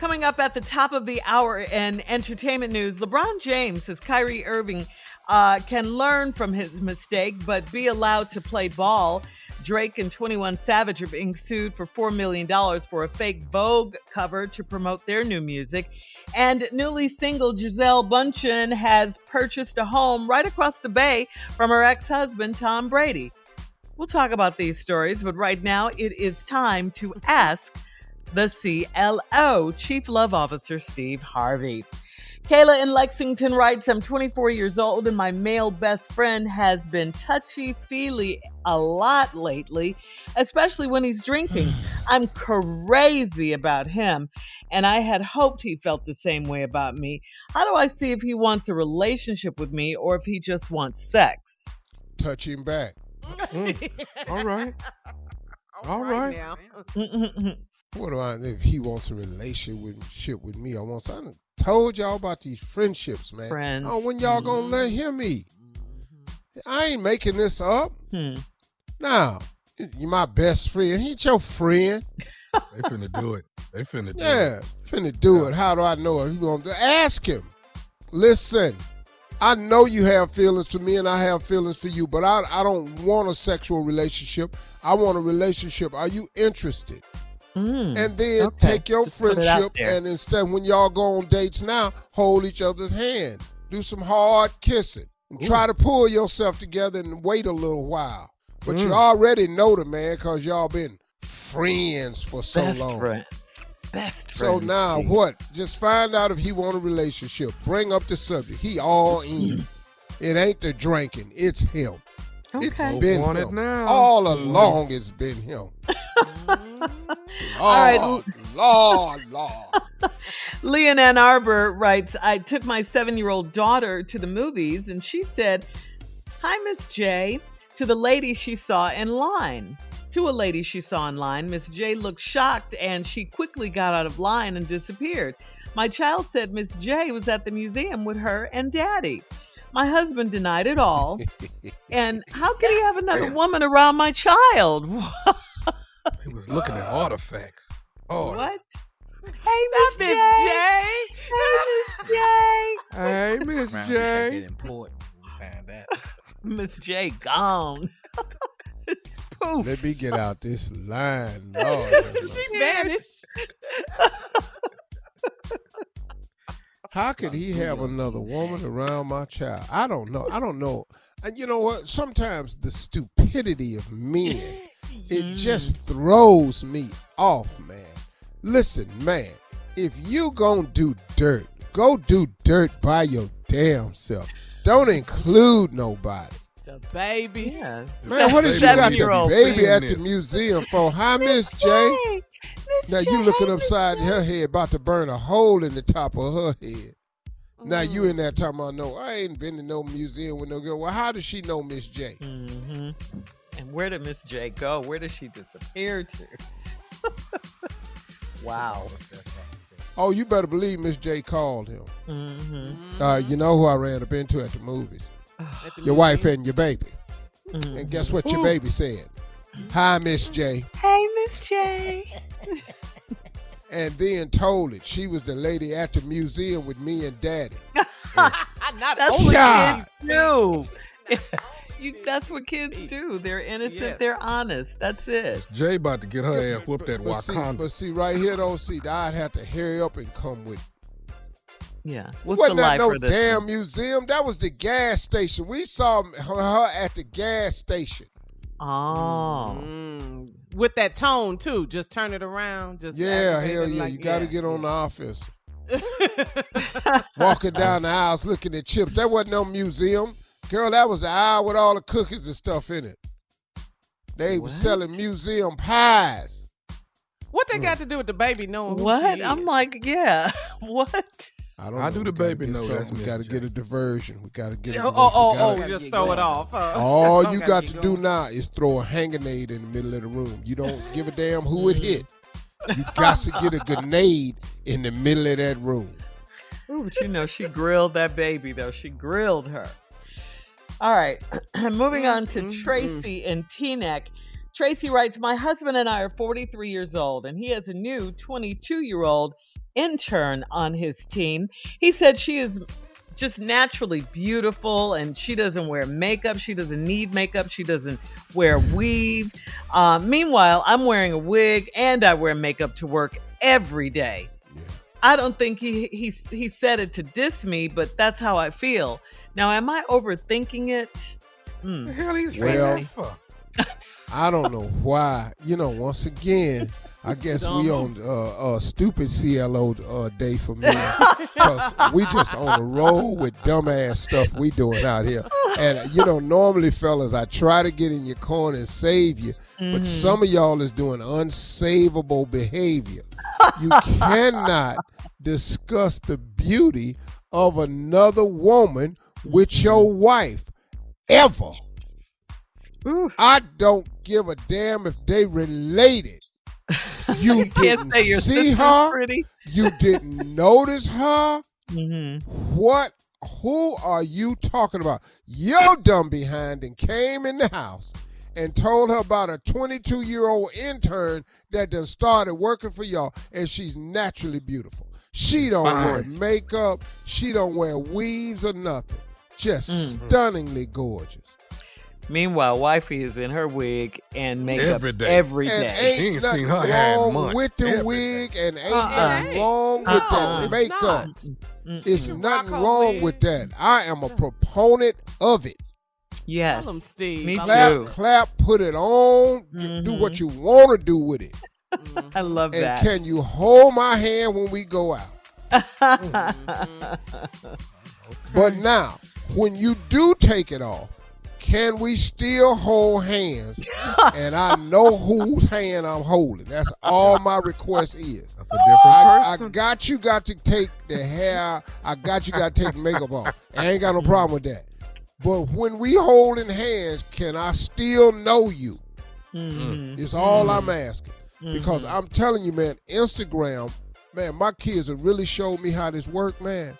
Coming up at the top of the hour in entertainment news, LeBron James says Kyrie Irving uh, can learn from his mistake, but be allowed to play ball. Drake and 21 Savage are being sued for $4 million for a fake Vogue cover to promote their new music. And newly single Gisele Bundchen has purchased a home right across the bay from her ex husband, Tom Brady. We'll talk about these stories, but right now it is time to ask the CLO, Chief Love Officer Steve Harvey. Kayla in Lexington writes I'm 24 years old and my male best friend has been touchy feely a lot lately, especially when he's drinking. I'm crazy about him and I had hoped he felt the same way about me. How do I see if he wants a relationship with me or if he just wants sex? Touch him back. Mm. All right. All right. What do I if he wants a relationship with me? I want I done told y'all about these friendships, man. Friends. Oh, when y'all gonna Mm-hmm. let him eat? I ain't making this up. Hmm. Now, you my best friend. He ain't your friend. They finna do it. They finna do Yeah, it. finna do it. How do I know it? He gonna ask him. Listen, I know you have feelings for me, and I have feelings for you, but I I don't want a sexual relationship. I want a relationship. Are you interested? Mm. And then Okay. take your Just put it out friendship and instead, when y'all go on dates now, hold each other's hand. Do some hard kissing. And try to pull yourself together and wait a little while. But you Mm. already know the man because y'all been friends for so Best long. friends. Best So now what? Just find out if he want a relationship. Bring up the subject. He all in. it ain't the drinking. It's him. It's Okay. been Want it him. now. All along it's been him. All right, Lord, Lord. Leah in Ann Arbor writes, I took my seven year old daughter to the movies and she said, Hi, Miss J, to the lady she saw in line. To a lady she saw in line, Miss J looked shocked and she quickly got out of line and disappeared. My child said Miss J was at the museum with her and daddy. My husband denied it all. and how could he have another woman around my child? He was looking at artifacts. Oh, what? Hey, Miss J. J. Hey, Miss J. Hey, Miss Around J. Get important. We found that. Miss J gone. Poof. Let me get out this line. Lord. She vanished. How could he have another woman around my child? I don't know. I don't know. And you know what? Sometimes the stupidity of men, it just throws me off, man. Listen, man, if you gonna do dirt, go do dirt by your damn self. Don't include nobody. The baby. Yeah. Man, what if you got the baby at the museum for? Hi, Miss J. Now you looking upside her head, about to burn a hole in the top of her head. Now you in that talking about no, I ain't been to no museum with no girl. Well, how does she know Miss J? hmm And where did Miss J go? Where did she disappear to? wow. Oh, you better believe Miss J called him. hmm Uh, you know who I ran up into at the movies? At the Your wife and your baby. Mm-hmm. And guess what your baby said? Hi, Miss J. Hey, Miss J. And then told it she was the lady at the museum with me and Daddy. Not That's only what God. kids do. you, that's what kids do. They're innocent. Yes. They're honest. That's it. Jay about to get her ass whooped at but, see, Wakanda. but see, right here, though, see, I'd have to hurry up and come with Yeah. What's Wasn't the that lie no for damn one? museum? That was the gas station. We saw her, her at the gas station. Oh. Mm. With that tone too. Just turn it around. Just Yeah, hell yeah. like- you got to yeah. get on the offense. Walking down the aisles looking at chips. That wasn't no museum. Girl, that was the aisle with all the cookies and stuff in it. They What? was selling museum pies. what they got to do with the baby knowing who What? she I'm like, yeah. what? I don't How know. do We the baby get know that's We got to get a diversion. We got to get a Oh, oh, oh, gotta- oh, just throw it off. huh? All Song you gotta got get to do going. now is throw a hanging aid in the middle of the room. You don't give a damn who it hit. You got to get a grenade in the middle of that room. Ooh, but you know, she grilled that baby, though. She grilled her. All right. Moving on to Mm-mm-mm. Tracy and Teaneck. Tracy writes My husband and I are 43 years old, and he has a new 22 year old intern on his team. He said she is just naturally beautiful and she doesn't wear makeup. She doesn't need makeup. She doesn't wear weave. Uh, meanwhile, I'm wearing a wig and I wear makeup to work every day. Yeah. I don't think he he he said it to diss me, but that's how I feel. Now, am I overthinking it? Hmm. the hell he Well- saying that for? I don't know why. You know, once again, I guess we on uh, uh stupid CLO uh, day for me because we just on a roll with dumbass stuff we doing out here. And you know, normally, fellas, I try to get in your corner and save you, but some of y'all is doing unsavable behavior. You cannot discuss the beauty of another woman with your wife ever. I don't give a damn if they related. You You can't didn't say your see sister's her. pretty. You didn't notice her. hmm What? Who are you talking about? Your dumb behind and came in the house and told her about a 22 year old intern that done started working for y'all, and she's naturally beautiful. She don't wear makeup. She don't wear weaves or nothing. Just Mm. stunningly gorgeous. Meanwhile, wifey is in her wig and makeup Every day. And Every day. She ain't ain't nothing seen her hair wrong months. with the Every wig, and ain't Uh-uh. nothing wrong with Uh-uh. that It's makeup. not. It's nothing wrong wig. with that. I am a proponent of it. Yes. Tell 'em, Steve. Me I Clap, too. clap, put it on. d- Do mm-hmm. what you want to do with it. I love And that. can you hold my hand when we go out? But now, when you do take it off, can we still hold hands? and I know whose hand I'm holding. That's all my request is. That's a different I, I got you got to take the hair. I got you got to take the makeup off. I ain't got no problem with that. But when we holding hands, can I still know you? Mhm. It's all I'm asking. Because I'm telling you, man, Instagram Man, my kids have really showed me how this work, man.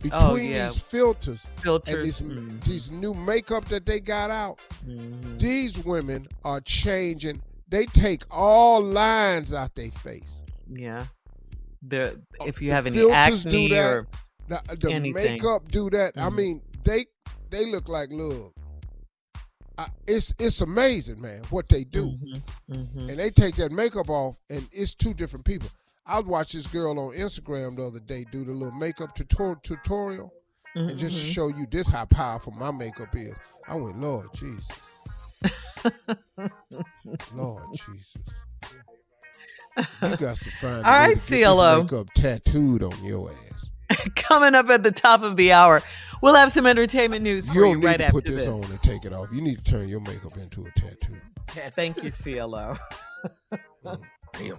Between Oh, yeah. these filters, Filters. and these, Mhm. these new makeup that they got out, Mhm. these women are changing. They take all lines out their face. Yeah. The if you The have any acne that. or The, the Anything. makeup do that. I Mhm. mean, they they look like look. I, it's it's amazing, man, what they do. Mhm, mhm. And they take that makeup off, and it's two different people. I watched this girl on Instagram the other day do the little makeup tutor- tutorial, and just to Mhm. show you this how powerful my makeup is. I went, Lord Jesus, Lord Jesus. You got to find All right, a way right, to get this CLO. makeup tattooed on your ass. Coming up at the top of the hour, we'll have some entertainment news You for don't you need right to after put this, this. on and take it off. You need to turn your makeup into a tattoo. Thank you, CLO. Damn.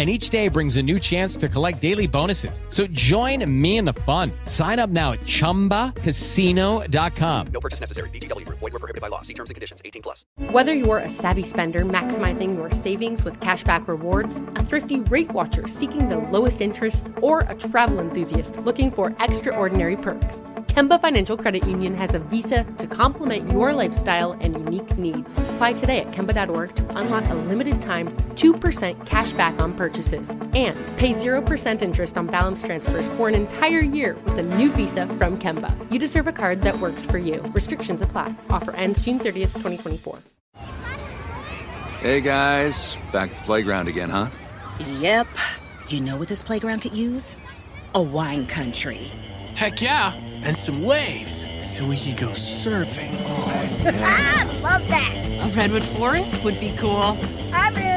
And each day brings a new chance to collect daily bonuses. So join me in the fun. Sign up now at chumbacasino.com. No purchase necessary. VGW Group. Void were prohibited by law. See terms and conditions. 18 plus. Whether you're a savvy spender maximizing your savings with cashback rewards, a thrifty rate watcher seeking the lowest interest, or a travel enthusiast looking for extraordinary perks, Kemba Financial Credit Union has a visa to complement your lifestyle and unique needs. Apply today at Kemba.org to unlock a limited time 2% cash back on purchases and pay 0% interest on balance transfers for an entire year with a new visa from Kemba. You deserve a card that works for you. Restrictions apply. Offer ends June 30th, 2024. Hey guys, back at the playground again, huh? Yep. You know what this playground could use? A wine country. Heck yeah, and some waves so we could go surfing. oh Ah, love that. A redwood forest would be cool. I'm in.